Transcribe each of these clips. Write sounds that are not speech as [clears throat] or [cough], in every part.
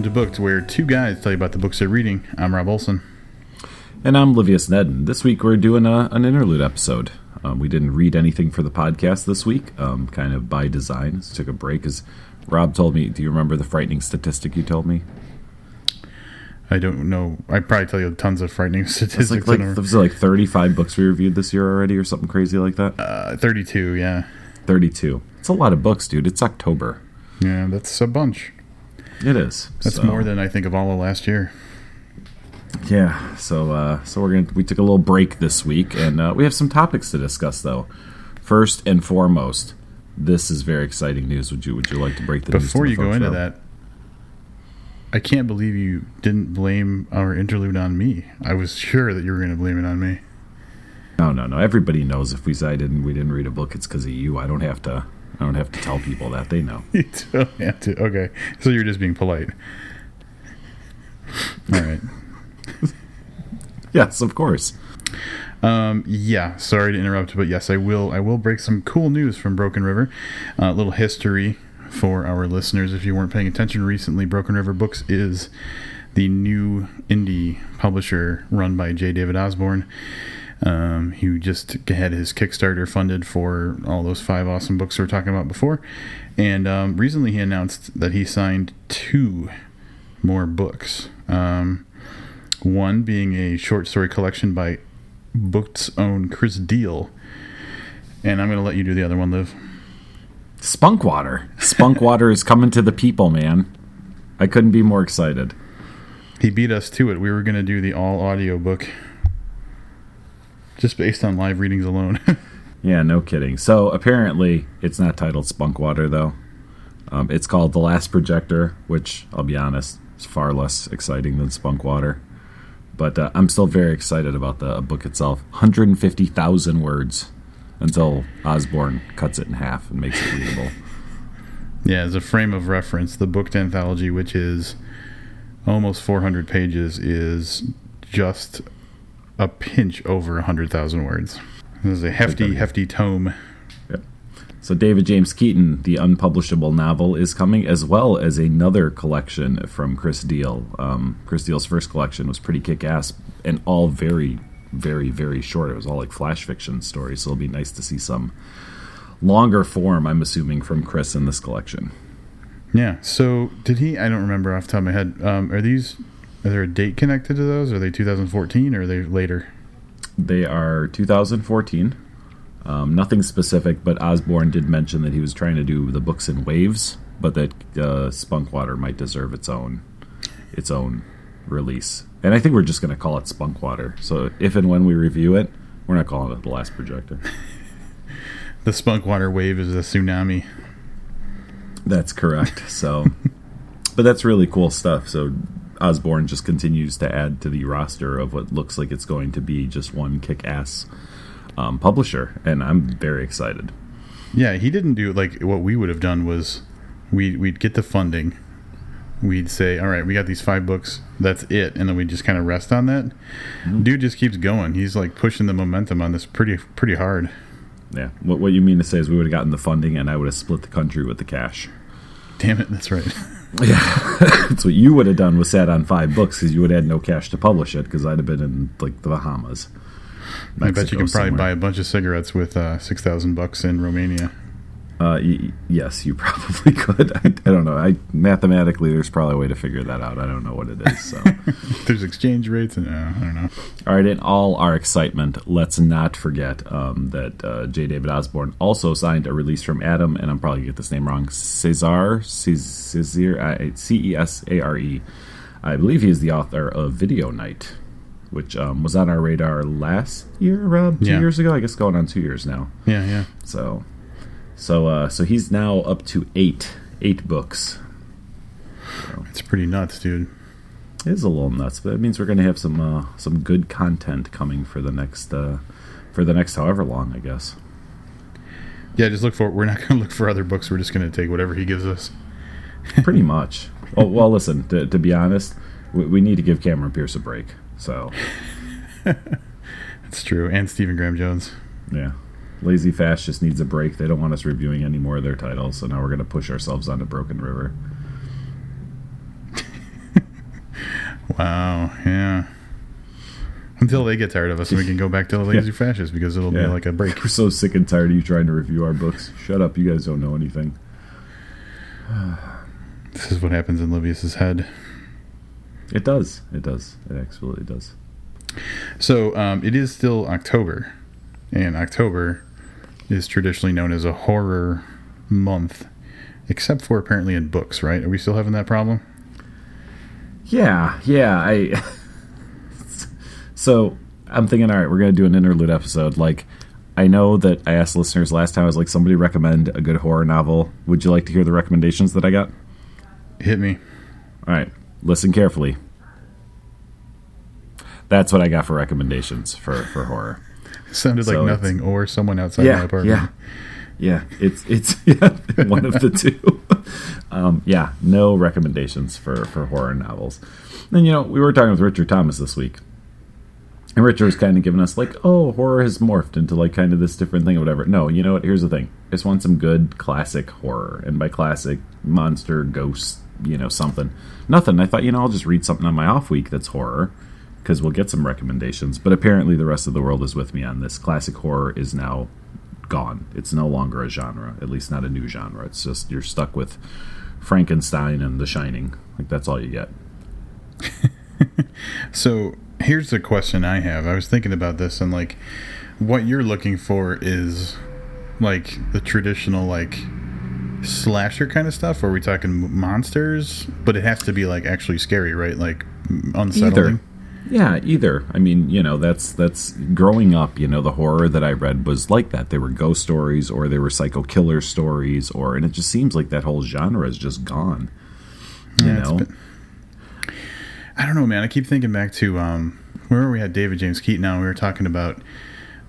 Welcome to Booked, where two guys tell you about the books they're reading. I'm Rob Olson. And I'm Livius Nedin. This week we're doing a, an interlude episode. Um, we didn't read anything for the podcast this week, um, kind of by design. Just took a break. As Rob told me, do you remember the frightening statistic you told me? I don't know. I probably tell you tons of frightening [laughs] statistics. Like, like, was like 35 books we reviewed this year already, or something crazy like that. Uh, 32, yeah. 32. It's a lot of books, dude. It's October. Yeah, that's a bunch. It is. That's so. more than I think of all of last year. Yeah, so uh, so we're gonna we took a little break this week, and uh, we have some topics to discuss though. First and foremost, this is very exciting news. Would you would you like to break the before you go into that? I can't believe you didn't blame our interlude on me. I was sure that you were going to blame it on me. No, no, no. Everybody knows if we say I didn't, we didn't read a book, it's because of you. I don't have to. I don't have to tell people that. They know. [laughs] you don't have to. Okay, so you're just being polite. All right. [laughs] yes, of course. Um, yeah, sorry to interrupt, but yes, I will. I will break some cool news from Broken River. A uh, little history for our listeners. If you weren't paying attention recently, Broken River Books is the new indie publisher run by J. David Osborne. Um, he just had his Kickstarter funded for all those five awesome books we were talking about before. And um, recently he announced that he signed two more books. Um, one being a short story collection by Booked's own Chris Deal. And I'm going to let you do the other one, Liv. Spunkwater. Spunkwater [laughs] is coming to the people, man. I couldn't be more excited. He beat us to it. We were going to do the all audio book just based on live readings alone. [laughs] yeah, no kidding. So apparently, it's not titled Spunkwater, though. Um, it's called The Last Projector, which, I'll be honest, is far less exciting than Spunkwater. But uh, I'm still very excited about the book itself. 150,000 words until Osborne cuts it in half and makes it readable. Yeah, as a frame of reference, the booked anthology, which is almost 400 pages, is just a pinch over 100,000 words. This is a hefty, hefty tome. Yep. So, David James Keaton, the unpublishable novel, is coming, as well as another collection from Chris Deal. Um, Chris Deal's first collection was pretty kick ass and all very very very short. It was all like flash fiction stories, so it'll be nice to see some longer form. I'm assuming from Chris in this collection. Yeah. So did he? I don't remember off the top of my head. Um, are these? Are there a date connected to those? Are they 2014 or are they later? They are 2014. Um, nothing specific, but Osborne did mention that he was trying to do the books in waves, but that uh, Spunkwater might deserve its own its own release. And I think we're just going to call it Spunkwater. So if and when we review it, we're not calling it the last projector. [laughs] the Spunkwater wave is a tsunami. That's correct. So, [laughs] but that's really cool stuff. So Osborne just continues to add to the roster of what looks like it's going to be just one kick-ass um, publisher, and I'm very excited. Yeah, he didn't do like what we would have done was we we'd get the funding we'd say, all right, we got these five books, that's it, and then we just kind of rest on that. Mm-hmm. Dude just keeps going. He's like pushing the momentum on this pretty pretty hard. Yeah. What what you mean to say is we would have gotten the funding and I would have split the country with the cash. Damn it, that's right. [laughs] yeah, [laughs] that's what you would have done was sat on five books because you would have had no cash to publish it because I'd have been in like the Bahamas. Mexico I bet you can probably somewhere. buy a bunch of cigarettes with uh, six thousand bucks in Romania. Uh, y- yes, you [laughs] probably could. I, I, don't know. I mathematically, there's probably a way to figure that out. I don't know what it is. So [laughs] there's exchange rates, and uh, I don't know. All right. In all our excitement, let's not forget um, that uh, J. David Osborne also signed a release from Adam, and I'm probably gonna get this name wrong. Cesar, Cesar, C E S A R E. I believe he is the author of Video Night, which um, was on our radar last year, Rob, two yeah. years ago. I guess going on two years now. Yeah, yeah. So so uh, so he's now up to eight eight books. So. It's pretty nuts, dude. It is a little nuts, but it means we're going to have some uh, some good content coming for the next uh, for the next however long, I guess. Yeah, just look for. We're not going [laughs] to look for other books. We're just going to take whatever he gives us. [laughs] Pretty much. Oh well, listen. To, to be honest, we, we, need to give Cameron Pierce a break. So. [laughs] That's true, and Stephen Graham Jones. Yeah. Lazy Fascist just needs a break. They don't want us reviewing any more of their titles, so now we're going to push ourselves onto Broken River. [laughs] Wow. Yeah. Until they get tired of us and we can go back to the [laughs] lazy fascists because it'll Yeah. be like a break. We're so sick and tired of you trying to review our books. Shut up, you guys don't know anything. [sighs] This is what happens in Livius's head. It does. It does. It absolutely does. So um, it is still October, and October is traditionally known as a horror month, except for apparently in books. Right? Are we still having that problem? Yeah, yeah. I. [laughs] so I'm thinking, all right, we're gonna do an interlude episode. Like, I know that I asked listeners last time. I was like, somebody recommend a good horror novel. Would you like to hear the recommendations that I got? Hit me. All right, listen carefully. That's what I got for recommendations for for horror. Sounded like So it's- nothing, or someone outside my apartment. yeah, yeah. It's it's [laughs] yeah, one of the two. [laughs] um, yeah, no recommendations for for horror novels. And you know, we were talking with Richard Thomas this week, and Richard was kind of giving us like, oh, horror has morphed into like kind of this different thing or whatever. No, you know what? Here's the thing: I just want some good classic horror, and by classic, monster, ghost, you know, something. Nothing. I thought, you know, I'll just read something on my off week that's horror because we'll get some recommendations. But apparently, the rest of the world is with me on this. Classic horror is now gone. It's no longer a genre, at least not a new genre. It's just you're stuck with Frankenstein and The Shining. Like that's all you get. [laughs] So here's the question I have. I was thinking about this, and like, what you're looking for is like the traditional like slasher kind of stuff. Or are we talking monsters? But it has to be like actually scary, right? Like unsettling. Either. Yeah, either. I mean, you know, that's that's growing up, you know, the horror that I read was like that. They were ghost stories or they were psycho killer stories or and it just seems like that whole genre is just gone. You Yeah, know? been- I don't know, man. I keep thinking back to um, where we had David James Keaton. Now we were talking about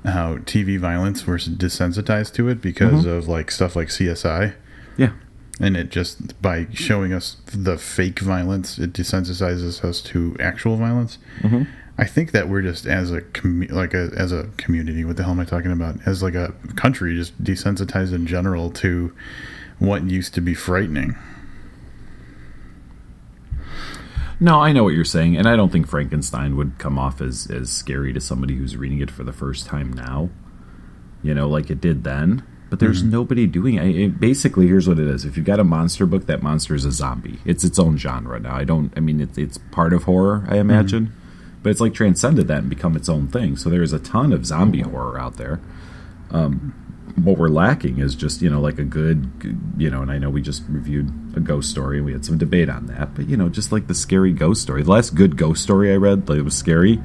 how TV violence we're desensitized to it because of like stuff like CSI. yeah. And it just by showing us the fake violence it desensitizes us to actual violence Mhm. i think that we're just as a like a, as a community what the hell am i talking about as like a country just desensitized in general to what used to be frightening No, I know what you're saying, and I don't think Frankenstein would come off as as scary to somebody who's reading it for the first time now. You know, like it did then. But there's nobody doing it. it. Basically, here's what it is: if you've got a monster book, that monster is a zombie. It's its own genre now. I don't. I mean, it's it's part of horror, I imagine, but it's like transcended that and become its own thing. So there's a ton of zombie horror out there. Um, what we're lacking is just you know like a good you know and i know we just reviewed a ghost story and we had some debate on that but you know just like the scary ghost story the last good ghost story i read like it was scary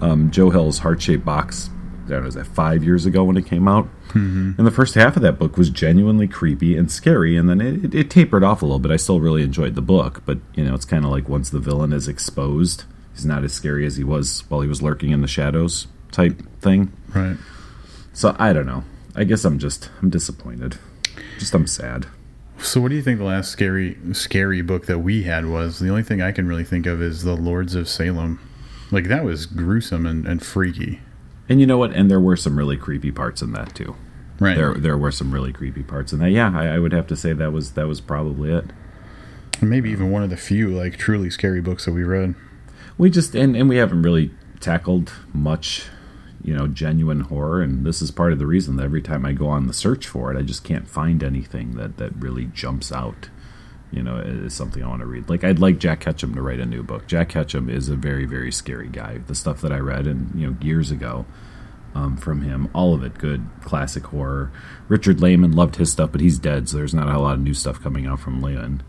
um, joe hill's heart-shaped box that was that five years ago when it came out. Mm-hmm. And the first half of that book was genuinely creepy and scary and then it, it, it tapered off a little bit. I still really enjoyed the book but you know it's kind of like once the villain is exposed he's not as scary as he was while he was lurking in the shadows type thing. Right. So I don't know. I guess I'm just I'm disappointed. Just I'm sad. so what do you think the last scary scary book that we had was? The only thing i can really think of is the lords of salem. Like that was gruesome and, and freaky And you know what? And there were some really creepy parts in that too. right There there were some really creepy parts in that. Yeah, I, I would have to say that was that was probably it. maybe even one of the few like truly scary books that we read We just and, and we haven't really tackled much, you know, genuine horror, and this is part of the reason that every time I go on the search for it, I just can't find anything that that really jumps out. You know, is something I want to read. Like I'd like Jack Ketchum to write a new book. Jack Ketchum is a very very scary guy. The stuff that I read and you know years ago. Um, from him, all of it good, classic horror. Richard Laymon loved his stuff, but he's dead, so there's not a lot of new stuff coming out from Lehman.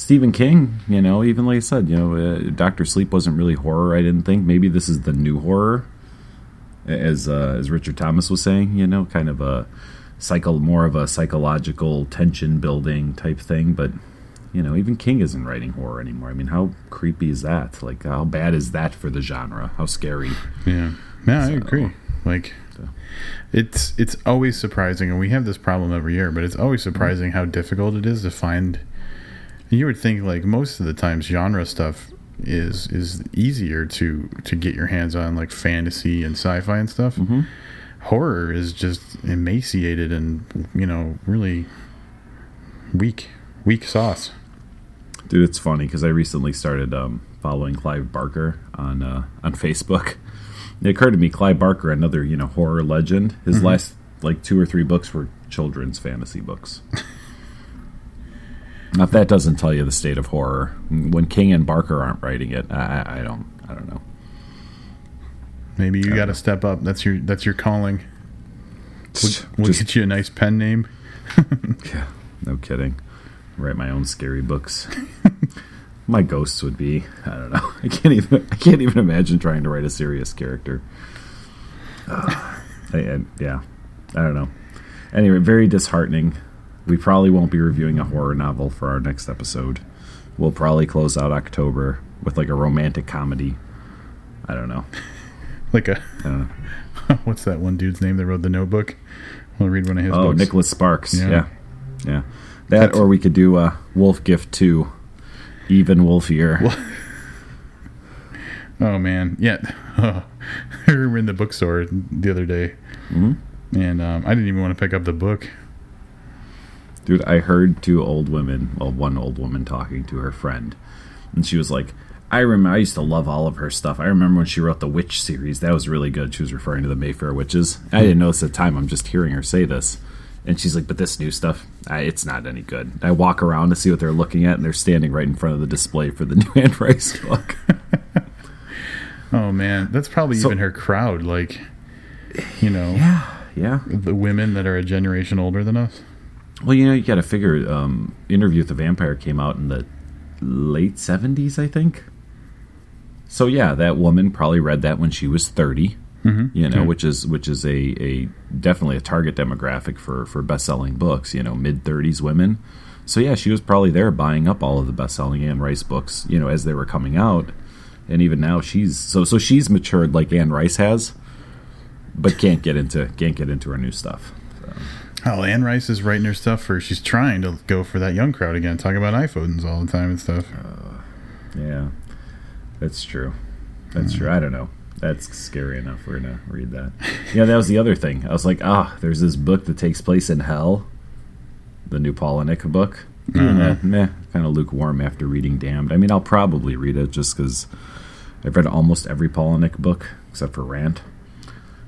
Stephen King, you know, even like I said, you know, uh, Doctor Sleep wasn't really horror. I didn't think maybe this is the new horror, as uh, as Richard Thomas was saying. You know, kind of a psycho, more of a psychological tension building type thing. But you know, even King isn't writing horror anymore. I mean, how creepy is that? Like, how bad is that for the genre? How scary? Yeah, yeah, I agree. Like, So- it's it's always surprising, and we have this problem every year. But it's always surprising how difficult it is to find. You would think like most of the times genre stuff is is easier to to get your hands on, like fantasy and sci-fi and stuff. Mhm. Horror is just emaciated and you know really weak, weak sauce. Dude, it's funny because I recently started um, following Clive Barker on uh, on Facebook. It occurred to me, Clive Barker, another you know horror legend. His Mm-hmm. last like two or three books were children's fantasy books. [laughs] now, if that doesn't tell you the state of horror, when King and Barker aren't writing it, I, I I don't I don't know. Maybe you got to step up. That's your that's your calling. We'll, we'll Just- get you a nice pen name. [laughs] Yeah, no kidding. Write my own scary books. [laughs] my ghosts would be I don't know. [laughs] I can't even I can't even imagine trying to write a serious character. Uh, [sighs] I, I- yeah, I don't know. Anyway, very disheartening. We probably won't be reviewing a horror novel for our next episode. We'll probably close out October with like a romantic comedy. I don't know. Like a don't [laughs] what's that one dude's name that wrote the Notebook? I'll read one of his Oh, books. Nicholas Sparks. Yeah. Yeah. Yeah. That That's- or we could do uh, Wolf Gift 2. Even wolfier. [laughs] Oh man, yeah. [laughs] I remember in the bookstore the other day, Mhm. and um, I didn't even want to pick up the book. Dude, I heard two old women, well, one old woman talking to her friend, and she was like, I remember, I used to love all of her stuff. I remember when she wrote the Witch series. That was really good. She was referring to the Mayfair Witches. I didn't notice at the time. I'm just hearing her say this. And she's like, but this new stuff, I, it's not any good. I walk around to see what they're looking at, and they're standing right in front of the display for the [laughs] new Anne Rice book. [laughs] Oh man, that's probably So- even her crowd. Like, you know, yeah. Yeah. the women that are a generation older than us. Well, you know, you got to figure. Um, Interview with the Vampire came out in the late seventies, I think. So yeah, that woman probably read that when she was 30 Mhm. You know, Yeah. which is which is a, a definitely a target demographic for for best selling books. You know, mid thirties women. So yeah, she was probably there buying up all of the best selling Anne Rice books. You know, as they were coming out, and even now she's so so she's matured like Anne Rice has, but can't get into can't get into her new stuff. Oh, Anne Rice is writing her stuff for. She's trying to go for that young crowd again. Talk about iPhones all the time and stuff. Yeah, that's true. That's true. I don't know. That's scary enough. We're gonna read that. Yeah, that was the other thing. I was like, ah, there's this book that takes place in hell. The new Palahniuk book. Meh, kind of lukewarm after reading Damned. I mean, I'll probably read it just because I've read almost every Palahniuk book except for Rant.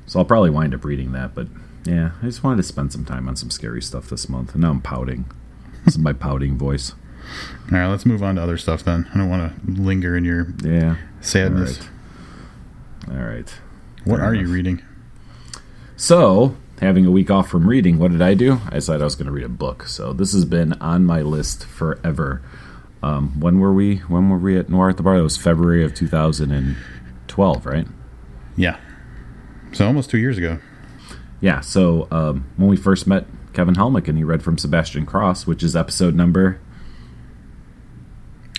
So I'll probably wind up reading that. But yeah, I just wanted to spend some time on some scary stuff this month. And now I'm pouting. This is my pouting voice. All right, let's move on to other stuff then. I don't want to linger in your Yeah. sadness. All right. All right. What Fair are you reading? So, having a week off from reading, what did I do? I decided I was going to read a book. So this has been on my list forever. Um, when were we? When were we at Noir at the Bar? That was February of 2012, right? Yeah. So almost two years ago. Yeah. So um, when we first met Kevin Helmick, and he read from Sebastian Cross, which is episode number. [laughs]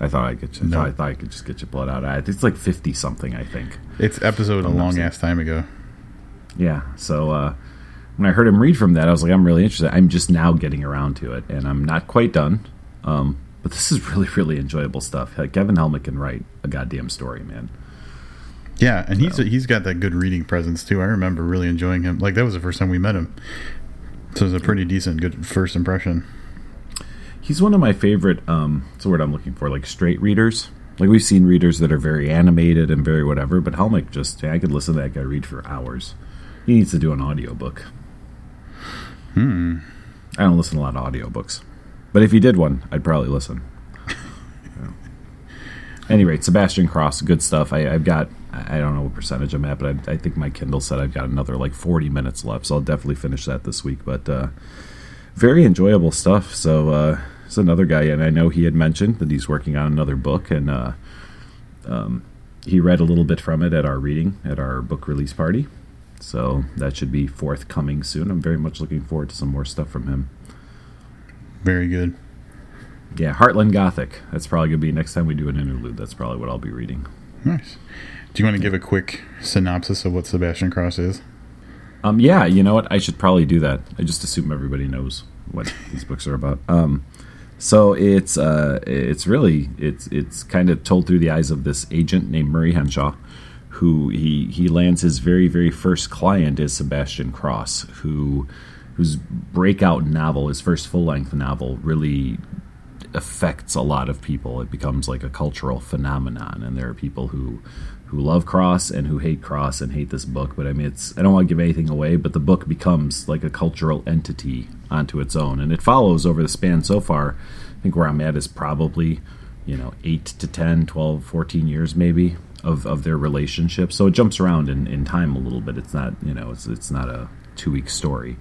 I thought I could. No. I thought I could just get your blood out. I- It's like fifty something, I think. it's episode a long ass time ago. Yeah. So uh, when I heard him read from that, I was like, I'm really interested. I'm just now getting around to it, and I'm not quite done. Um, but this is [laughs] really, really enjoyable stuff. Like, Kevin Helmick can write a goddamn story, man. Yeah, and he's he's got that good reading presence too. I remember really enjoying him. Like that was the first time we met him. So it was a pretty decent, good first impression. He's one of my favorite. Um, what's the word I'm looking for? Like straight readers. Like we've seen readers that are very animated and very whatever, but Helmick just I could listen to that guy read for hours. He needs to do an audiobook. Hmm. I don't listen to a lot of audiobooks. But if he did one, I'd probably listen. Yeah. [laughs] Any rate, Sebastian Cross, good stuff. I, I've got, I I don't know what percentage I'm at, but I, I think my Kindle said I've got another like 40 minutes left, so I'll definitely finish that this week. But uh, very enjoyable stuff. So uh, it's another guy, and I know he had mentioned that he's working on another book, and uh, um, he read a little bit from it at our reading, at our book release party. So that should be forthcoming soon. I'm very much looking forward to some more stuff from him. Very good. Yeah, Heartland Gothic. That's probably going to be next time we do an interlude. That's probably what I'll be reading. Nice. Do you want to give a quick synopsis of what Sebastian Cross is? Um, yeah, you know what? I should probably do that. I just assume everybody knows what these books are about. Um, so it's uh, it's really it's it's kind of told through the eyes of this agent named Murray Henshaw, who he he lands his very very first client is Sebastian Cross, who whose breakout novel, his first full length novel, really affects a lot of people. It becomes like a cultural phenomenon, and there are people who who love Cross and who hate Cross and hate this book. But I mean, it's I don't want to give anything away, but the book becomes like a cultural entity onto its own, and it follows over the span so far. I think where I'm at is probably you know 8 to 10 12 14 years maybe of, of their relationship so it jumps around in, in time a little bit it's not you know it's, it's not a two week story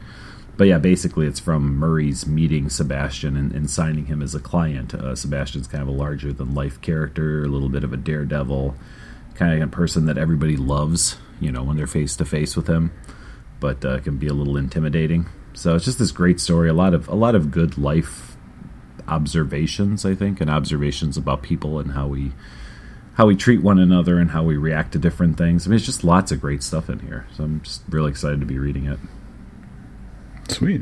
but yeah basically it's from murray's meeting sebastian and, and signing him as a client uh, sebastian's kind of a larger than life character a little bit of a daredevil kind of a person that everybody loves you know when they're face to face with him but uh, can be a little intimidating so it's just this great story a lot of a lot of good life observations, I think, and observations about people and how we how we treat one another and how we react to different things. I mean, it's just lots of great stuff in here. So I'm just really excited to be reading it. Sweet.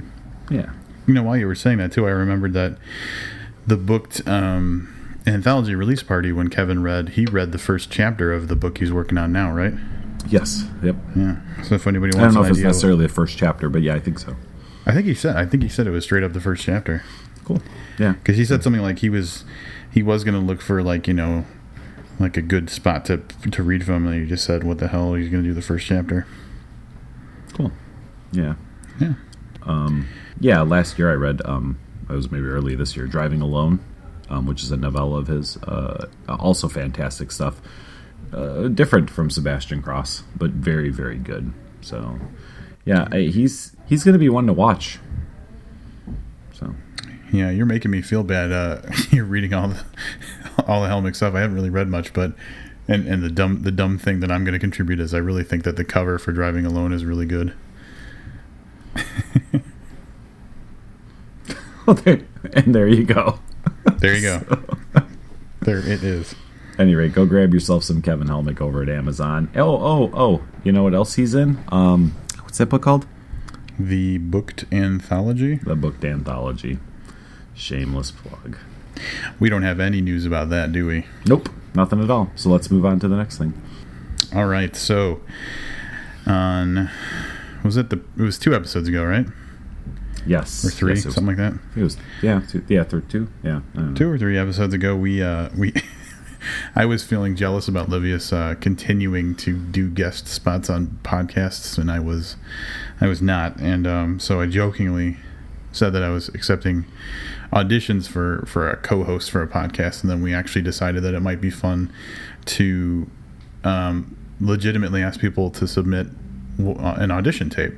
Yeah. You know, while you were saying that too, I remembered that the booked um, anthology release party when Kevin read, he read the first chapter of the book he's working on now, right? Yes. Yep. Yeah. So if anybody wants, I don't know if it's necessarily the first chapter, but yeah, I think so. I think he said. I think he said it was straight up the first chapter. Cool. Yeah. Because he said something like he was he was going to look for like you know like a good spot to to read from, and he just said, "What the hell? He's going to do the first chapter." Cool. Yeah. Yeah. Um, yeah. Last year I read. Um, it was maybe early this year. Driving Alone, um, which is a novella of his. Uh, also fantastic stuff. Uh, different from Sebastian Cross, but very very good. So, yeah, I, he's he's going to be one to watch. So. Yeah, you're making me feel bad. Uh, [laughs] you're reading all the all the Helmick stuff. I haven't really read much, but and and the dumb the dumb thing that I'm going to contribute is I really think that the cover for Driving Alone is really good. [laughs] well, there, and there you go. There you go. [laughs] there it is. Anyway, go grab yourself some Kevin Helmick over at Amazon. Oh, oh, oh! You know what else he's in? Um, what's that book called? The booked anthology. The booked anthology. Shameless plug. We don't have any news about that, do we? Nope, nothing at all. So let's move on to the next thing. All right. So, on was it the? It was two episodes ago, right? Yes, or three, yes, was, something like that. It was yeah, two, yeah, third two, yeah, two or three episodes ago. We uh, we. [laughs] I was feeling jealous about Livius uh, continuing to do guest spots on podcasts, and I was, I was not, and um, so I jokingly said that I was accepting auditions for for a co-host for a podcast, and then we actually decided that it might be fun to um, legitimately ask people to submit an audition tape.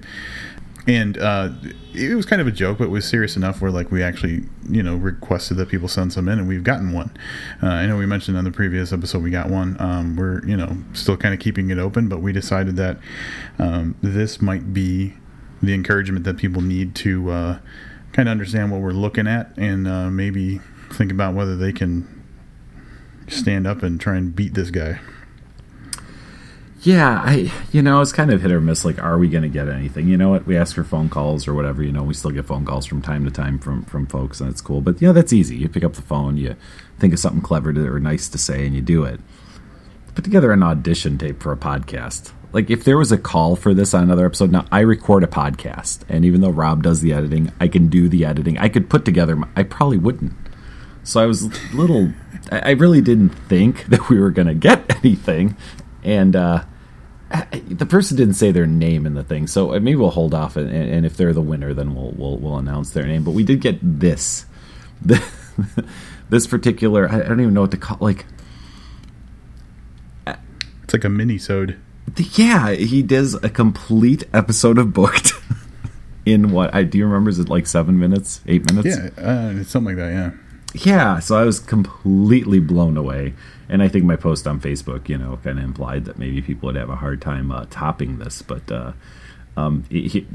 And uh, it was kind of a joke, but it was serious enough where like we actually, you know, requested that people send some in, and we've gotten one. Uh, I know we mentioned on the previous episode we got one. Um, we're you know still kind of keeping it open, but we decided that um, this might be the encouragement that people need to uh, kind of understand what we're looking at and uh, maybe think about whether they can stand up and try and beat this guy. Yeah, I you know it's kind of hit or miss. Like, are we going to get anything? You know what? We ask for phone calls or whatever. You know, we still get phone calls from time to time from from folks, and it's cool. But you know, that's easy. You pick up the phone, you think of something clever to, or nice to say, and you do it. Put together an audition tape for a podcast like if there was a call for this on another episode now i record a podcast and even though rob does the editing i can do the editing i could put together my, i probably wouldn't so i was little i really didn't think [laughs] that we were going to get [laughs] anything and uh the person didn't say their name in the thing, so maybe we'll hold off, and, and if they're the winner, then we'll, we'll we'll announce their name. But we did get this, [laughs] this particular. I don't even know what to call. Like, it's like a mini-sode. Yeah, he does a complete episode of Booked [laughs] in what I do you remember? Is it like seven minutes, eight minutes? Yeah, uh, something like that. Yeah. Yeah, so I was completely blown away, and I think my post on Facebook, you know, kind of implied that maybe people would have a hard time uh, topping this, but uh, um, he, he,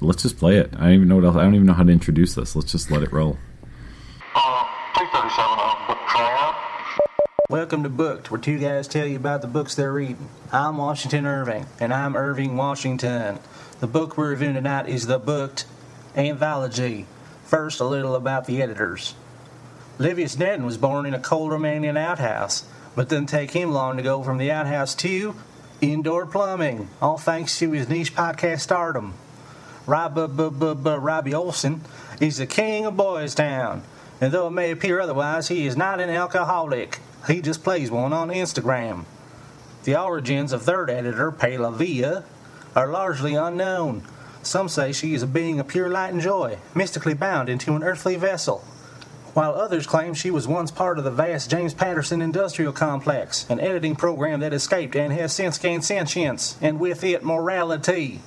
let's just play it. I don't even know what else. I don't even know how to introduce this. Let's just let it roll. Uh, 237 on book trial. Welcome to Booked, where two guys tell you about the books they're reading. I'm Washington Irving, and I'm Irving Washington. The book we're reviewing tonight is The Booked Anthology. First, a little about the editors. Livius Nedin was born in a coal Romanian outhouse, but didn't take him long to go from the outhouse to indoor plumbing, all thanks to his niche podcast stardom. Robbie Olson is the king of Boys Town. And though it may appear otherwise, he is not an alcoholic. He just plays one on Instagram. The origins of third editor, Palavia, are largely unknown. Some say she is a being of pure light and joy, mystically bound into an earthly vessel, while others claim she was once part of the vast James Patterson industrial complex, an editing program that escaped and has since gained sentience, and with it morality.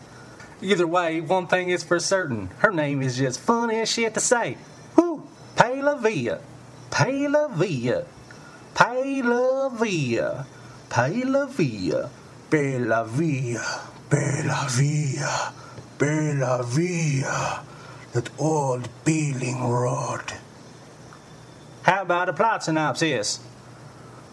Either way, one thing is for certain her name is just funny as shit to say. Whoo! Palavia. Palavia. Palavia. Palavia. Bella Via. Bella Via. Bella Via. That old peeling rod. How about a plot synopsis?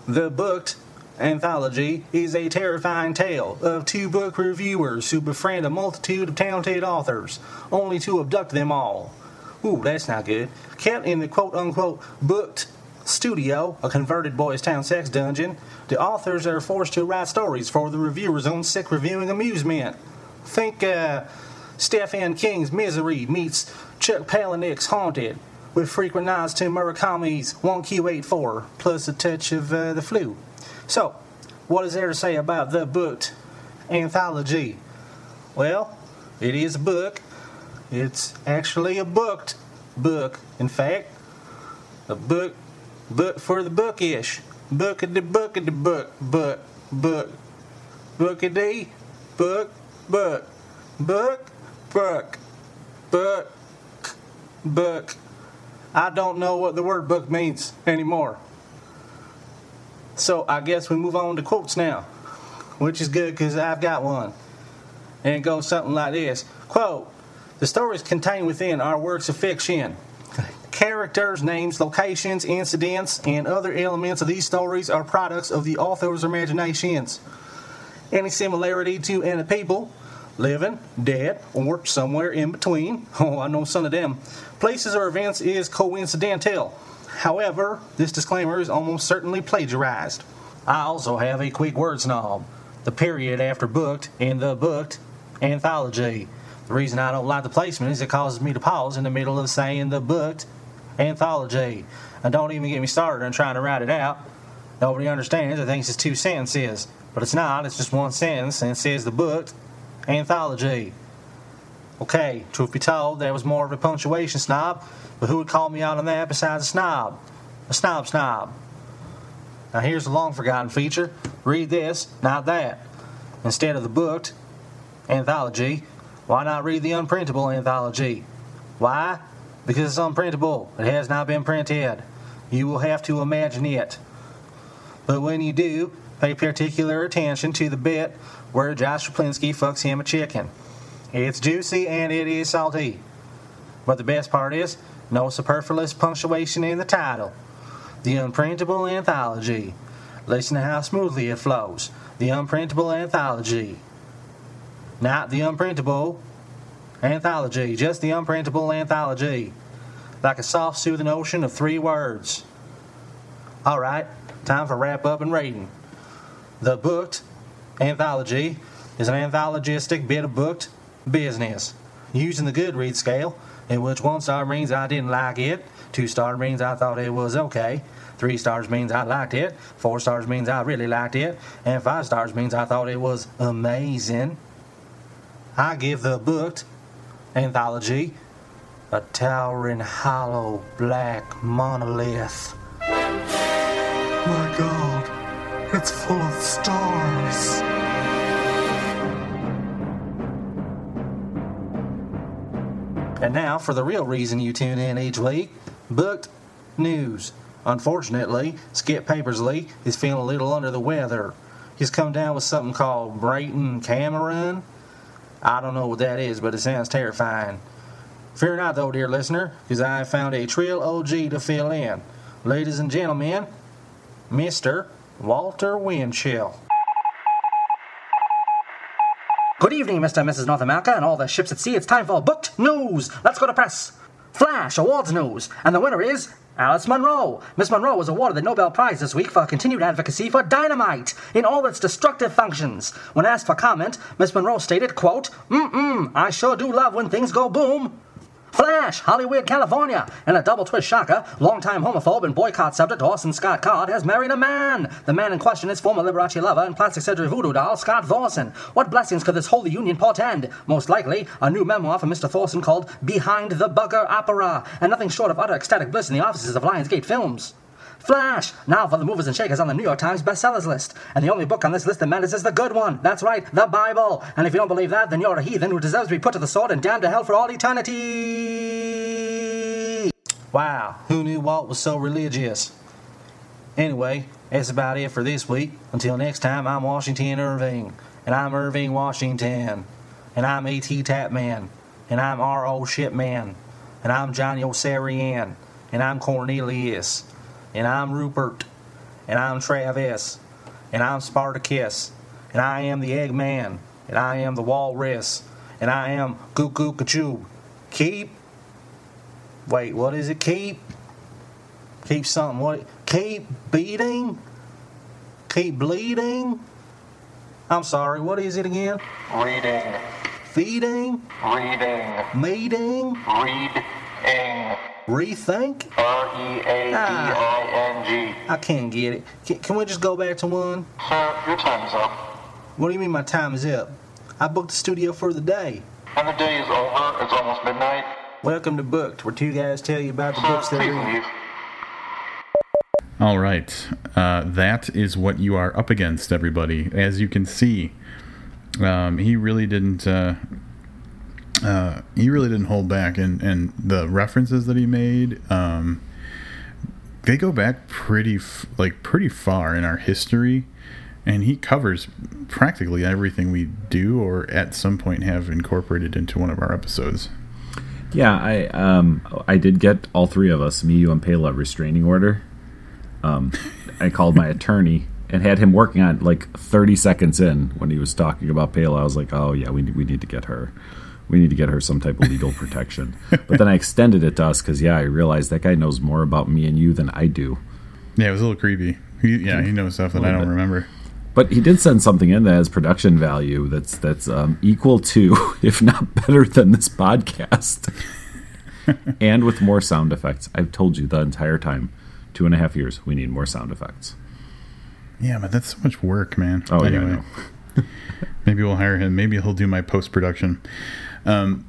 The booked anthology is a terrifying tale of two book reviewers who befriend a multitude of talented authors, only to abduct them all. Ooh, that's not good. Kept in the quote unquote booked studio, a converted boys' town sex dungeon, the authors are forced to write stories for the reviewers' own sick reviewing amusement. Think uh, Stephen King's Misery meets Chuck Palahniuk's Haunted, with frequent nods to Murakami's 1Q84, plus a touch of uh, the flu. So, what is there to say about the booked anthology? Well, it is a book. It's actually a booked book, in fact. A book, book for the bookish. Book of the book of the book, book, book. Book of the book, book. Book, book. Book, book. I don't know what the word book means anymore. So I guess we move on to quotes now, which is good because I've got one. And it goes something like this Quote The stories contained within are works of fiction. Characters, names, locations, incidents, and other elements of these stories are products of the author's imaginations. Any similarity to any people, living, dead, or somewhere in between, [laughs] oh, I know some of them, places or events is coincidental. However, this disclaimer is almost certainly plagiarized. I also have a quick word snob. The period after booked in the booked anthology. The reason I don't like the placement is it causes me to pause in the middle of saying the booked anthology. And don't even get me started on trying to write it out. Nobody understands. It thinks it's two sentences. But it's not. It's just one sentence and it says the booked anthology. Okay, truth be told, there was more of a punctuation snob, but who would call me out on that besides a snob? A snob snob. Now here's the long forgotten feature. Read this, not that. Instead of the booked anthology, why not read the unprintable anthology? Why? Because it's unprintable. It has not been printed. You will have to imagine it. But when you do, pay particular attention to the bit where Josh Raplinsky fucks him a chicken. It's juicy and it is salty. But the best part is, no superfluous punctuation in the title. The Unprintable Anthology. Listen to how smoothly it flows. The Unprintable Anthology. Not the Unprintable Anthology, just the Unprintable Anthology. Like a soft, soothing ocean of three words. Alright, time for wrap up and rating. The Booked Anthology is an anthologistic bit of booked business using the Goodreads scale, in which one star means I didn't like it, two stars means I thought it was okay, three stars means I liked it, four stars means I really liked it, and five stars means I thought it was amazing. I give the booked anthology a towering hollow black monolith. My God, it's full of stars. And now for the real reason you tune in each week booked news. Unfortunately, Skip Papersley is feeling a little under the weather. He's come down with something called Brayton Cameron. I don't know what that is, but it sounds terrifying. Fear not, though, dear listener, because I have found a trill OG to fill in. Ladies and gentlemen, Mr. Walter Winchell. Good evening, Mr. and Mrs. North America and all the ships at sea. It's time for booked news. Let's go to press. Flash Awards news. And the winner is Alice Munro. Miss Munro was awarded the Nobel Prize this week for continued advocacy for dynamite in all its destructive functions. When asked for comment, Miss Munro stated, quote, Mm-mm, I sure do love when things go boom. Flash, Hollywood, California. In a double twist shocker, longtime homophobe and boycott subject Orson Scott Card has married a man. The man in question is former Liberace lover and plastic surgery voodoo doll Scott Thorson. What blessings could this holy union portend? Most likely, a new memoir from Mr. Thorson called Behind the Bugger Opera, and nothing short of utter ecstatic bliss in the offices of Lionsgate Films. Flash! Now for the movers and shakers on the New York Times bestsellers list. And the only book on this list that matters is the good one. That's right, the Bible. And if you don't believe that, then you're a heathen who deserves to be put to the sword and damned to hell for all eternity. Wow, who knew Walt was so religious? Anyway, that's about it for this week. Until next time, I'm Washington Irving, and I'm Irving Washington, and I'm A.T. Tapman, and I'm R.O. Shipman, and I'm Johnny Osarian, and I'm Cornelius, and I'm Rupert, and I'm Travis, and I'm Spartacus, and I am the Eggman, and I am the Walrus, and I am Goo Goo Gachoo. Keep. Wait, what is it? Keep. Keep something. What? Keep beating. Keep bleeding. I'm sorry. What is it again? Reading. Feeding. Reading. Meeting. Reading. Rethink. R E A D I N G. I can't get it. Can, can we just go back to one? Sir, your time is up. What do you mean my time is up? I booked the studio for the day. And the day is over. It's almost midnight. Welcome to Booked, where two guys tell you about the Sir, books they please read. leave. All right. Uh, that is what you are up against, everybody. As you can see, um, he really didn't. Uh, uh, he really didn't hold back, and and the references that he made, um, they go back pretty f- like pretty far in our history, and he covers practically everything we do or at some point have incorporated into one of our episodes. Yeah, I um I did get all three of us, me, you, and Pela, restraining order. Um, I called my attorney and had him working on like 30 seconds in when he was talking about Pela. I was like, oh yeah, we we need to get her. We need to get her some type of legal protection. But then I extended it to us because yeah, I realized that guy knows more about me and you than I do. Yeah, it was a little creepy. He, yeah, he knows stuff that I don't bit. remember. But he did send something in that has production value that's that's um, equal to, [laughs] if not better than this podcast, [laughs] and with more sound effects. I've told you the entire time, two and a half years, we need more sound effects. Yeah, but that's so much work, man. Oh yeah, I know. [laughs] maybe we'll hire him. Maybe he'll do my post production. Um,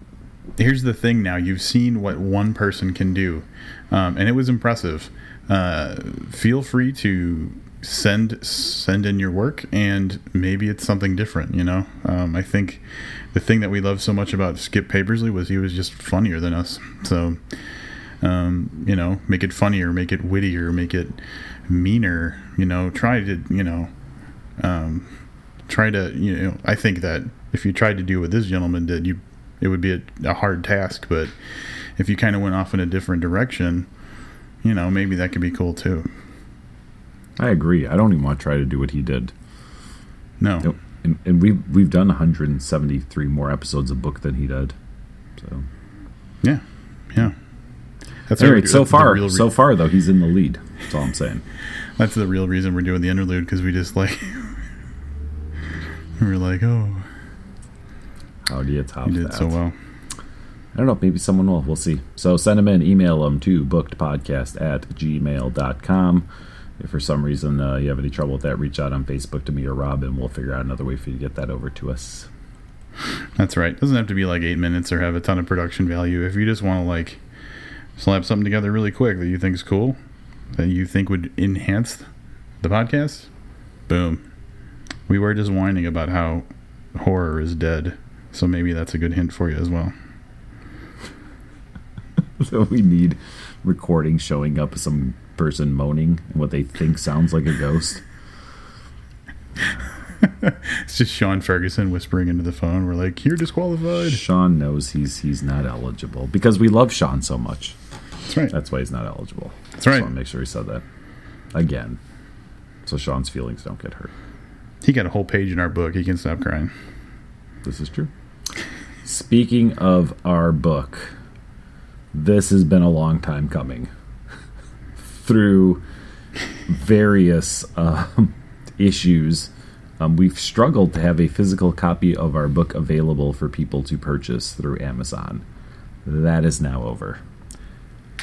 here's the thing. Now you've seen what one person can do, um, and it was impressive. Uh, feel free to send send in your work, and maybe it's something different. You know, um, I think the thing that we love so much about Skip Papersley was he was just funnier than us. So um, you know, make it funnier, make it wittier, make it meaner. You know, try to you know um, try to you know i think that if you tried to do what this gentleman did you it would be a, a hard task but if you kind of went off in a different direction you know maybe that could be cool too I agree. I don't even want to try to do what he did. no. And, and we've we've done 173 more episodes of book than he did. So yeah yeah that's anyway, our- so far, re- so far though, he's in the lead. That's all I'm saying. that's the real reason we're doing the interlude because we just like [laughs] we are like oh How do you top you did that? so well I don't know. Maybe someone will. We'll see. So send them in. Email them to bookedpodcast at gmail.com. If for some reason uh, you have any trouble with that, reach out on Facebook to me or Rob, and we'll figure out another way for you to get that over to us. That's right. It doesn't have to be like eight minutes or have a ton of production value. If you just want to like slap something together really quick that you think is cool, that you think would enhance the podcast, boom. We were just whining about how horror is dead, so maybe that's a good hint for you as well. [laughs] so we need recording showing up some person moaning and what they think sounds like a ghost. [laughs] It's just Sean Ferguson whispering into the phone. We're like, "You're disqualified." Sean knows he's he's not eligible because we love Sean so much. That's right. That's why he's not eligible. That's right. Just want to make sure he said that again, so Sean's feelings don't get hurt. He got a whole page in our book. He can stop crying. This is true. Speaking of our book, this has been a long time coming. [laughs] Through various um, issues, um, we've struggled to have a physical copy of our book available for people to purchase through Amazon. that is now over.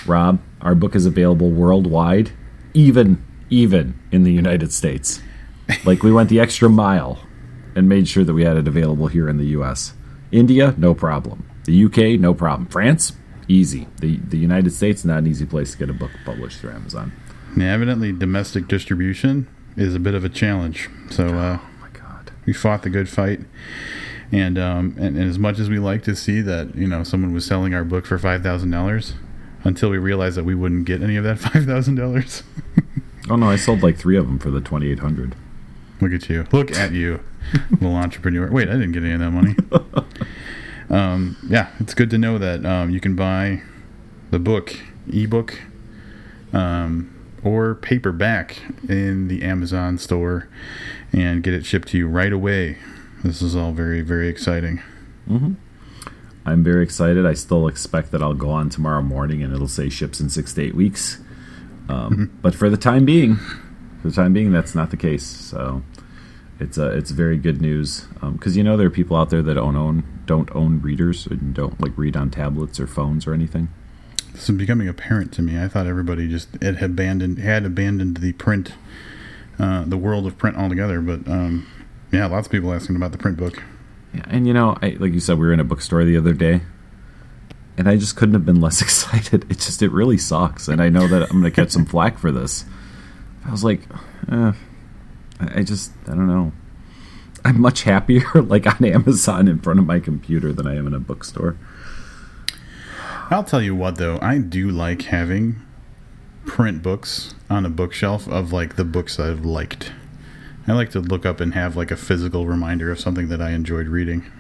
Rob, our book is available worldwide, even even in the United States. Like we went the extra mile and made sure that we had it available here in the US. India, no problem. The UK, no problem. France, easy. The the United States, not an easy place to get a book published through Amazon. Yeah, evidently, domestic distribution is a bit of a challenge. So uh, Oh my god. we fought the good fight. And, um, and and as much as we like to see that you know someone was selling our book for five thousand dollars, until we realized that we wouldn't get any of that [laughs] five thousand dollars. Oh no, I sold like three of them for the twenty eight hundred. Look at you! Look at you, [laughs] little entrepreneur. Wait, I didn't get any of that money. [laughs] um, yeah, it's good to know that um, you can buy the book, ebook, um, or paperback in the Amazon store and get it shipped to you right away. This is all very, very exciting. I'm very excited. I still expect that I'll go on tomorrow morning and it'll say ships in six to eight weeks. Um, But for the time being, for the time being, that's not the case. So it's uh, it's very good news because you know there are people out there that don't own don't own readers and don't like read on tablets or phones or anything. This is becoming apparent to me. I thought everybody just it had abandoned had abandoned the print, uh, the world of print altogether. But um, yeah, lots of people asking about the print book. Yeah, and you know, I, like you said, we were in a bookstore the other day, and I just couldn't have been less [laughs] excited. It just it really sucks, and I know that I'm going to catch some flack for this. I was like, eh, I I just I don't know. I'm much happier [laughs] like on Amazon in front of my computer than I am in a bookstore. I'll tell you what though, I do like having print books on a bookshelf of like the books I've liked. I like to look up and have like a physical reminder of something that I enjoyed reading.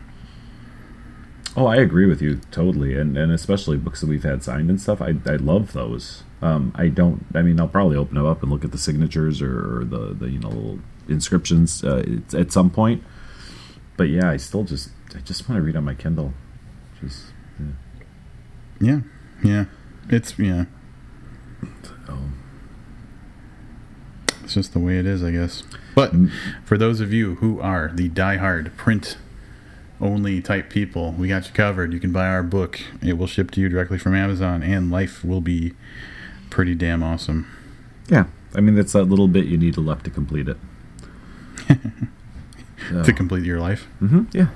Oh, I agree with you totally, and and especially books that we've had signed and stuff. I I love those. Um, I don't. I mean, I'll probably open them up and look at the signatures or, or the the you know little inscriptions uh, at some point. But yeah, I still just I just want to read on my Kindle. Just Yeah, yeah, it's yeah, oh, it's just the way it is, I guess. But for those of you who are the die-hard print only type people, we got you covered. You can buy our book. It will ship to you directly from Amazon, and life will be pretty damn awesome. yeah. I mean, that's that little bit you need to left to complete it. [laughs] To complete your life. Mm-hmm, yeah.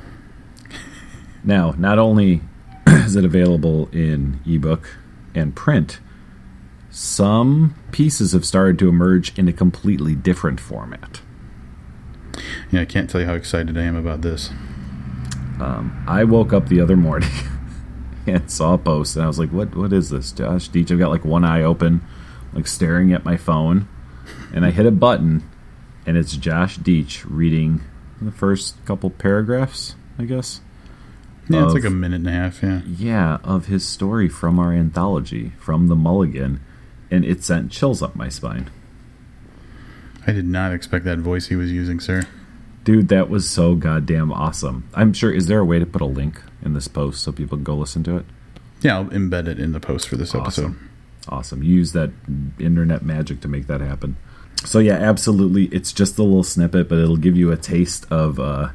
Now, not only [clears throat] is it available in ebook and print, some pieces have started to emerge in a completely different format. Yeah, I can't tell you how excited I am about this. Um, I woke up the other morning [laughs] and [laughs] saw a post, and I was like, "What? What is this, Josh Deach?" I've got like one eye open, like staring at my phone, and I hit a button, and it's Josh Deach reading the first couple paragraphs, I guess. Yeah, it's like a minute and a half. Yeah. Yeah, of his story from our anthology, from the Mulligan, and it sent chills up my spine. I did not expect that voice he was using, sir. Dude, that was so goddamn awesome. I'm sure. Is there a way to put a link in this post so people can go listen to it? Yeah, I'll embed it in the post for this episode. Awesome. Awesome. You use that internet magic to make that happen. So yeah, absolutely. It's just a little snippet, but it'll give you a taste of uh,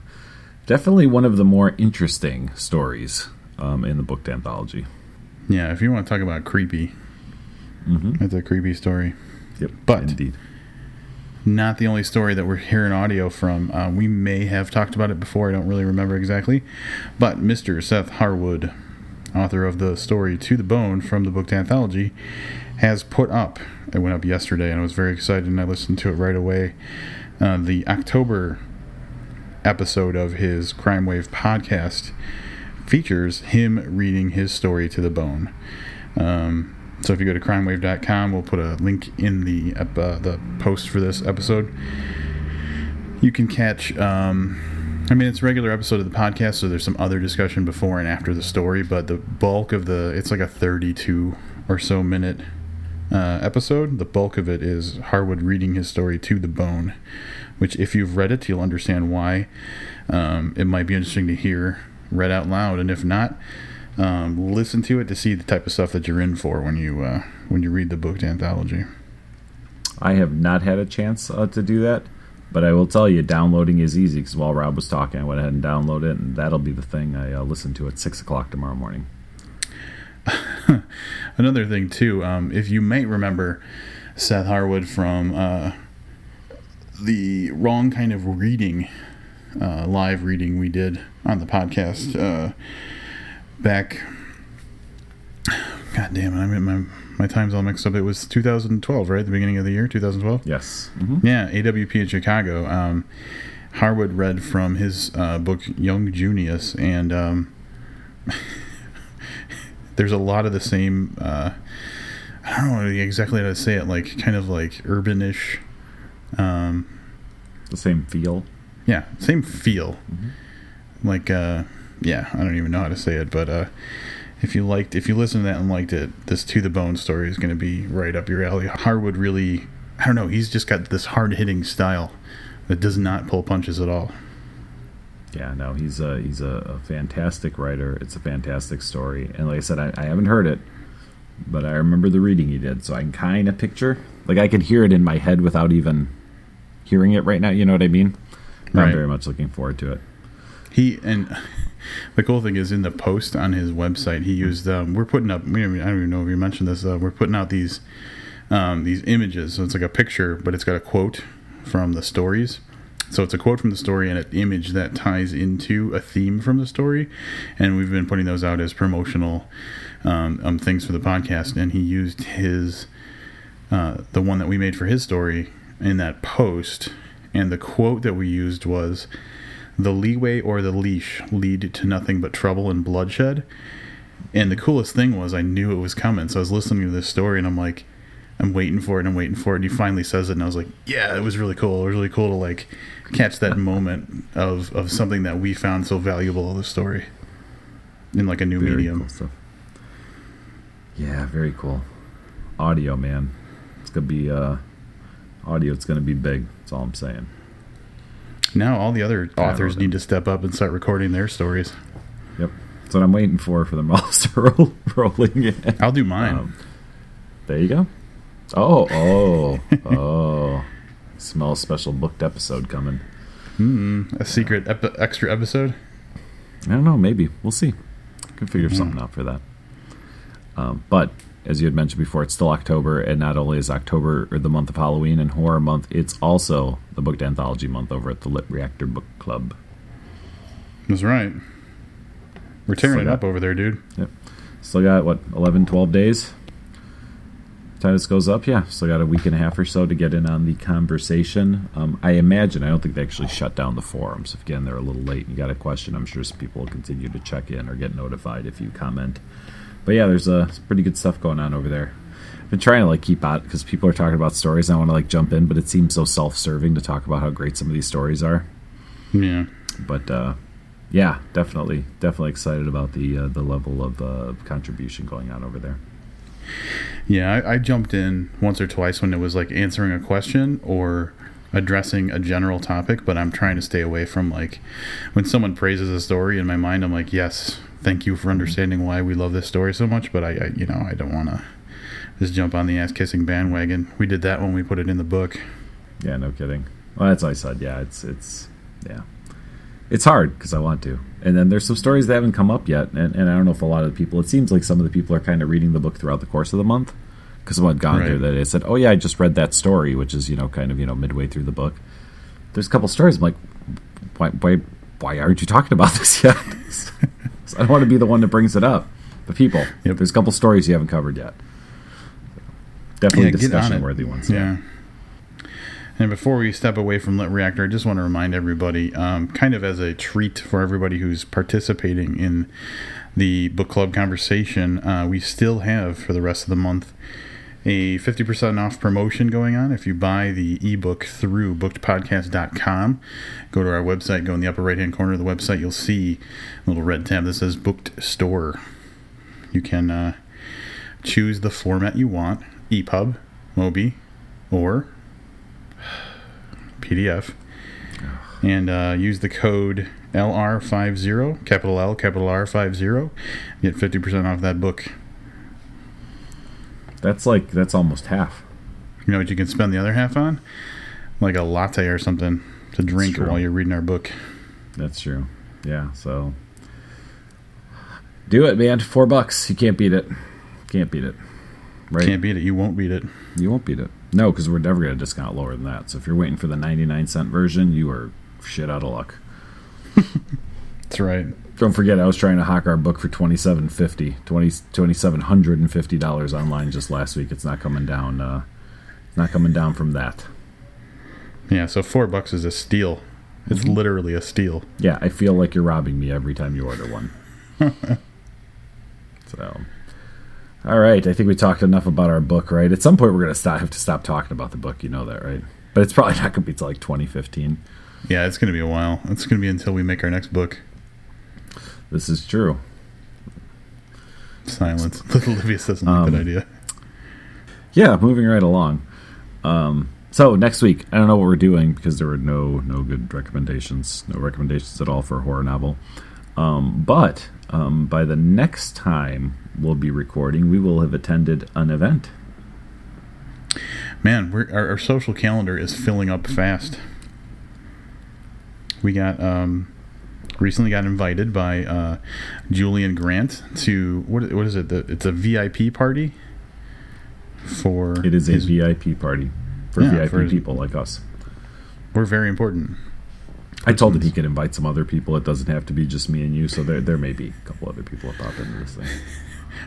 definitely one of the more interesting stories um, in the booked anthology. Yeah, if you want to talk about creepy, that's a creepy story. Yep. But- indeed. Not the only story that we're hearing audio from. Uh, we may have talked about it before. I don't really remember exactly. But Mr. Seth Harwood, author of the story To the Bone from the booked anthology, has put up, it went up yesterday, and I was very excited, and I listened to it right away. Uh, the October episode of his CrimeWAV podcast features him reading his story to the bone. Um, so if you go to crimewav.com, we'll put a link in the uh, the post for this episode. You can catch. Um, I mean, it's a regular episode of the podcast, so there's some other discussion before and after the story, but the bulk of the it's like a 32 or so minute uh, episode. The bulk of it is Harwood reading his story to the bone, which, if you've read it, you'll understand why. Um, it might be interesting to hear read out loud, and if not, um, listen to it to see the type of stuff that you're in for when you uh, when you read the booked anthology. I have not had a chance uh, to do that, but I will tell you, downloading is easy because while Rob was talking, I went ahead and downloaded it, and that'll be the thing I uh, listen to at 6 o'clock tomorrow morning. [laughs] another thing too, um, if you might remember Seth Harwood from uh, the wrong kind of reading, uh, live reading we did on the podcast uh, back. God damn it! I mean, my my time's all mixed up. It was 2012, right? The beginning of the year, 2012. Yes. hmm Yeah, AWP in Chicago. Um, Harwood read from his uh, book Young Junius, and um, [laughs] there's a lot of the same. Uh, I don't know exactly how to say it. Like kind of like urbanish. Um, The same feel. yeah, same feel. Like uh, yeah, I don't even know how to say it, but uh, if you liked, if you listened to that and liked it, this To the Bone story is going to be right up your alley. Harwood really, I don't know, he's just got this hard hitting style that does not pull punches at all. Yeah, no, he's a he's a, a fantastic writer. It's a fantastic story, and like I said, I, I haven't heard it, but I remember the reading he did, so I can kind of picture, like I can hear it in my head without even hearing it right now. You know what I mean? I'm very much looking forward to it. He and the cool thing is in the post on his website, he used. Um, we're putting up. We I don't even know if you mentioned this. Uh, we're putting out these um, these images. So it's like a picture, but it's got a quote from the stories. So it's a quote from the story and an image that ties into a theme from the story, and we've been putting those out as promotional um, um, things for the podcast. And he used his uh, the one that we made for his story in that post, and the quote that we used was the leeway or the leash lead to nothing but trouble and bloodshed. And the coolest thing was I knew it was coming. So I was listening to this story and I'm like, I'm waiting for it and I'm waiting for it. And he finally says it and I was like, yeah, it was really cool. It was really cool to like catch that moment of, of something that we found so valuable in the story in like a new Very medium. cool stuff. Yeah, very cool. Audio, man, it's gonna be uh, audio. It's gonna be big. That's all I'm saying. Now all the other authors need to step up and start recording their stories. Yep, that's what I'm waiting for for the [laughs] mouse to roll, rolling in. I'll do mine. Um, there you go. Oh, oh, oh. [laughs] Smell special booked episode coming. Hmm. A secret epi- extra episode. I don't know. Maybe we'll see. Can figure something out for that. Um, but as you had mentioned before, it's still October, and not only is October or the month of Halloween and horror month, it's also the booked anthology month over at the Lit Reactor Book Club. That's right. We're tearing So it that- up over there, dude. Yep. Still got what 11, 12 days. Time this goes up, yeah. Still got a week and a half or so to get in on the conversation. Um, I imagine I don't think they actually shut down the forums. If again they're a little late, and you got a question. I'm sure some people will continue to check in or get notified if you comment. But yeah, there's uh, some pretty good stuff going on over there. I've been trying to like keep out because people are talking about stories. And I want to like jump in, but it seems so self-serving to talk about how great some of these stories are Yeah. but uh, yeah, definitely, definitely excited about the uh, the level of uh, contribution going on over there. Yeah, I, I jumped in once or twice when it was like answering a question or addressing a general topic, but I'm trying to stay away from like when someone praises a story in my mind, I'm like, yes, thank you for understanding why we love this story so much, but I, I you know, I don't want to just jump on the ass kissing bandwagon. We did that when we put it in the book. Yeah, no kidding. Well, that's what I said. Yeah, it's it's yeah, it's hard because I want to. And then there's some stories that haven't come up yet, and, and I don't know if a lot of the people. It seems like some of the people are kind of reading the book throughout the course of the month. Because someone had gone Right. there that they said, "Oh yeah, I just read that story," which is you know kind of you know midway through the book. There's a couple stories. I'm like, why why why aren't you talking about [laughs] this yet? [laughs] I don't want to be the one that brings it up. But people, Yep. there's a couple stories you haven't covered yet. Definitely Yeah, discussion worthy ones. Yeah. And before we step away from Lit Reactor, I just want to remind everybody, um, kind of as a treat for everybody who's participating in the book club conversation, uh, we still have for the rest of the month a 50% off promotion going on. If you buy the ebook through bookedpodcast.com, go to our website, go in the upper right hand corner of the website, you'll see a little red tab that says Booked Store. You can uh, choose the format you want EPUB, Mobi, or PDF, and uh, use the code LR50, capital L, capital R50, get 50% off that book. That's like that's almost half. You know what you can spend the other half on? Like a latte or something to drink while you're reading our book. That's true. Yeah, so do it, man. Four bucks. You can't beat it. Can't beat it. Right? Can't beat it. You won't beat it. You won't beat it. No, because we're never going to discount lower than that. So if you're waiting for the 99 cent version, you are shit out of luck. [laughs] That's right. Don't forget, I was trying to hawk our book for twenty seven fifty, twenty twenty seven hundred and fifty dollars online just last week. It's not coming down. Uh, it's not coming down from that. Yeah, so four bucks is a steal. It's Mm-hmm. literally a steal. Yeah, I feel like you're robbing me every time you order one. [laughs] so, all right. I think we talked enough about our book, right? At some point, we're gonna stop have to stop talking about the book. You know that, right? But it's probably [laughs] not gonna be till like 2015. Yeah, it's going to be a while. It's going to be until we make our next book. This is true. Silence. Little Livius doesn't like Um, that idea. Yeah, moving right along. Um, so next week, I don't know what we're doing because there were no no good recommendations, no recommendations at all for a horror novel. Um, but um, by the next time we'll be recording, we will have attended an event. Man, we're, our, our social calendar is filling up fast. We got um, recently got invited by uh, Julian Grant to what what is it? The, it's a VIP party for It is a VIP party for Yeah, VIP for his- people like us. We're very important. I told him he could invite some other people. It doesn't have to be just me and you. So there there may be a couple other people that pop into this thing.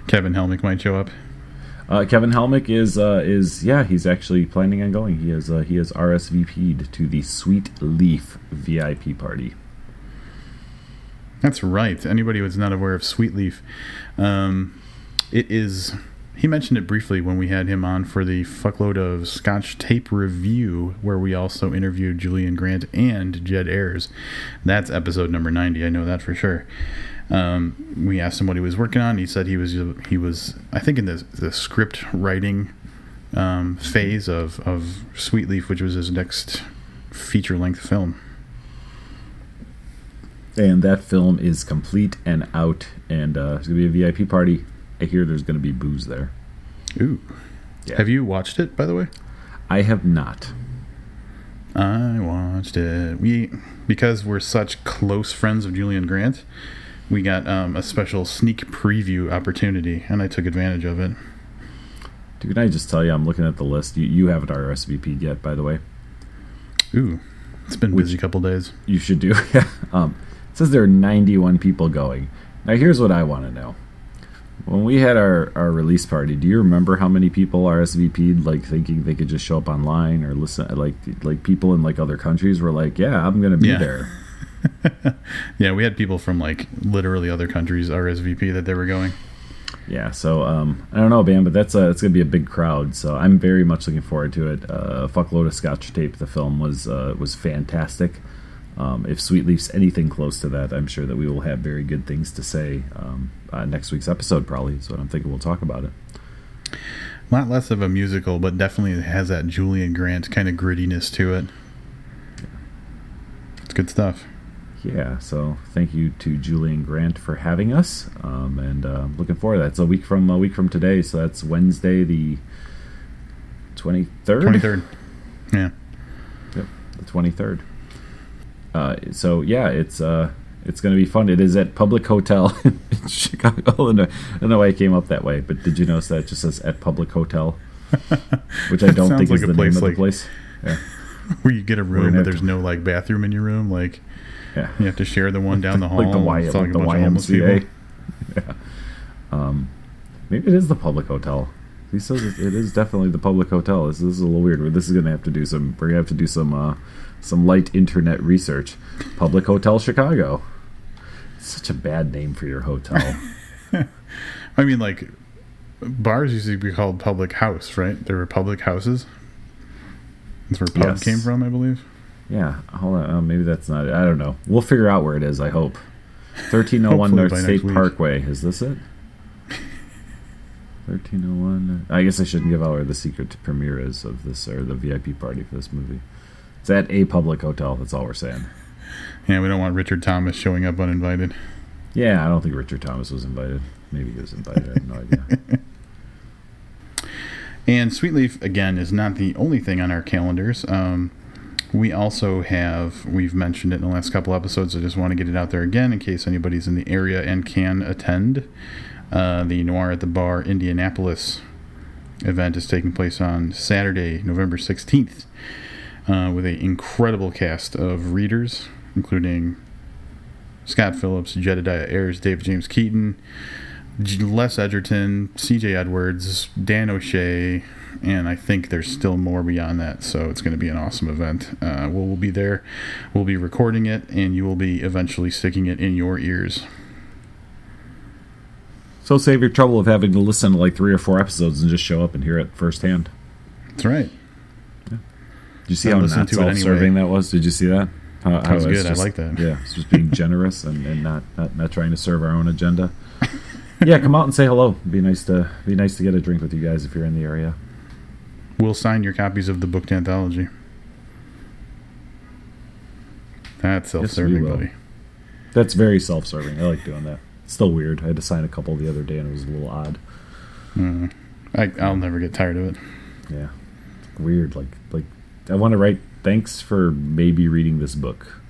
Kevin Helmick might show up. Uh, Kevin Helmick is uh, is yeah he's actually planning on going. He is uh, he is RSVP'd to the Sweet Leaf VIP party. That's right. Anybody who's not aware of Sweetleaf, um, it is. He mentioned it briefly when we had him on for the fuckload of Scotch tape review, where we also interviewed Julian Grant and Jed Ayres. That's episode number ninety. I know that for sure. Um, we asked him what he was working on. He said he was he was I think in the the script writing um, phase of of Sweetleaf, which was his next feature length film. And that film is complete and out, and uh, it's gonna be a VIP party. I hear there's gonna be booze there. Ooh, Yeah. have you watched it by the way? I have not. I watched it. We because we're such close friends of Julian Grant, we got um, a special sneak preview opportunity, and I took advantage of it. Dude, can I just tell you? I'm looking at the list. You you haven't RSVP'd yet, by the way. Ooh, it's been a Which- busy couple days. You should do. [laughs] Yeah. um, says there are 91 people going. Now, here's what I want to know. When we had our, our release party, do you remember how many people RSVP'd, like thinking they could just show up online or listen? Like, like people in like other countries were like, "Yeah, I'm gonna be Yeah. there." [laughs] Yeah, we had people from like literally other countries RSVP that they were going. Yeah. So um, I don't know, Bam, but that's uh, it's gonna be a big crowd. So I'm very much looking forward to it. Uh, Fuckload of Scotch Tape, the film was uh, was fantastic. Um, if Sweet Leaf's anything close to that, I'm sure that we will have very good things to say um, uh, next week's episode. Probably So I'm thinking. We'll talk about it. Not less of a musical, but definitely has that Julian Grant kind of grittiness to it. It's good stuff. Yeah. So thank you to Julian Grant for having us, um, and uh, looking forward to that. It's a week from a week from today, so that's Wednesday the 23rd. Twenty third. Yeah. Yep, the twenty third. Uh, so yeah, it's uh, it's going to be fun. It is at Public Hotel [laughs] in Chicago. I don't know- I don't know why it came up that way, but did you notice that it just says at Public Hotel, [laughs] which I don't think like is the name of the place. Yeah, [laughs] Where you get a room, but there's to- no like bathroom in your room. Like yeah. you have to share the one down the hall. like the Y, like the a bunch of homeless YMCA. Yeah. Um, maybe it is the public hotel. He says it, it is definitely the public hotel. This, this is a little weird. This is gonna have to do some. We're gonna have to do some uh, some light internet research. Public Hotel Chicago. Such a bad name for your hotel. [laughs] I mean, like bars used to be called public house, right? There were public houses. That's where pub Yes. came from, I believe. yeah, hold on. Uh, maybe that's not it. I don't know. We'll figure out where it is. I hope. Thirteen oh one North State. Parkway. Is this it? [laughs] Thirteen oh one. I guess I shouldn't give out where the secret premiere is of this or the VIP party for this movie. It's at a public hotel. That's all we're saying. Yeah, we don't want Richard Thomas showing up uninvited. Yeah, I don't think Richard Thomas was invited. Maybe he was invited. I have no [laughs] idea. And Sweetleaf again is not the only thing on our calendars. Um, we also have we've mentioned it in the last couple episodes. I just want to get it out there again in case anybody's in the area and can attend. Uh, the Noir at the Bar Indianapolis event is taking place on Saturday, November 16th, uh, with an incredible cast of readers, including Scott Phillips, Jedidiah Ayres, David James Keaton, Les Edgerton, CJ Edwards, Dan O'Shea, and I think there's still more beyond that. So it's going to be an awesome event. Uh, we'll, we'll be there. We'll be recording it, and you will be eventually sticking it in your ears. So save your trouble of having to listen to like three or four episodes and just show up and hear it firsthand. That's right. Did you see how not it anyway. self-serving that was? Did you see that? How, That was how good. I like that. Yeah, it's just being [laughs] generous and, and not, not not trying to serve our own agenda. yeah, come out and say hello. Be nice to be nice to get a drink with you guys if you're in the area. We'll sign your copies of the book anthology. That's self-serving, will. buddy. That's very self-serving. I like doing that. It's still weird. I had to sign a couple the other day and it was a little odd. Mm-hmm. I, I'll never get tired of it. Yeah, weird. Like like I want to write thanks for maybe reading this book.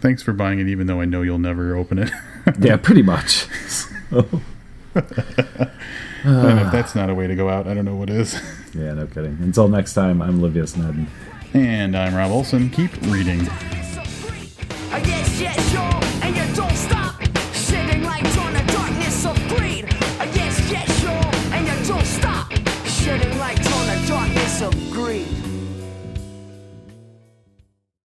Thanks for buying it, even though I know you'll never open it. [laughs] yeah, pretty much. So, [laughs] and if that's not a way to go out, I don't know what is. [laughs] yeah, no kidding. Until next time, I'm Livius Nedin. And I'm Rob Olson. Keep reading.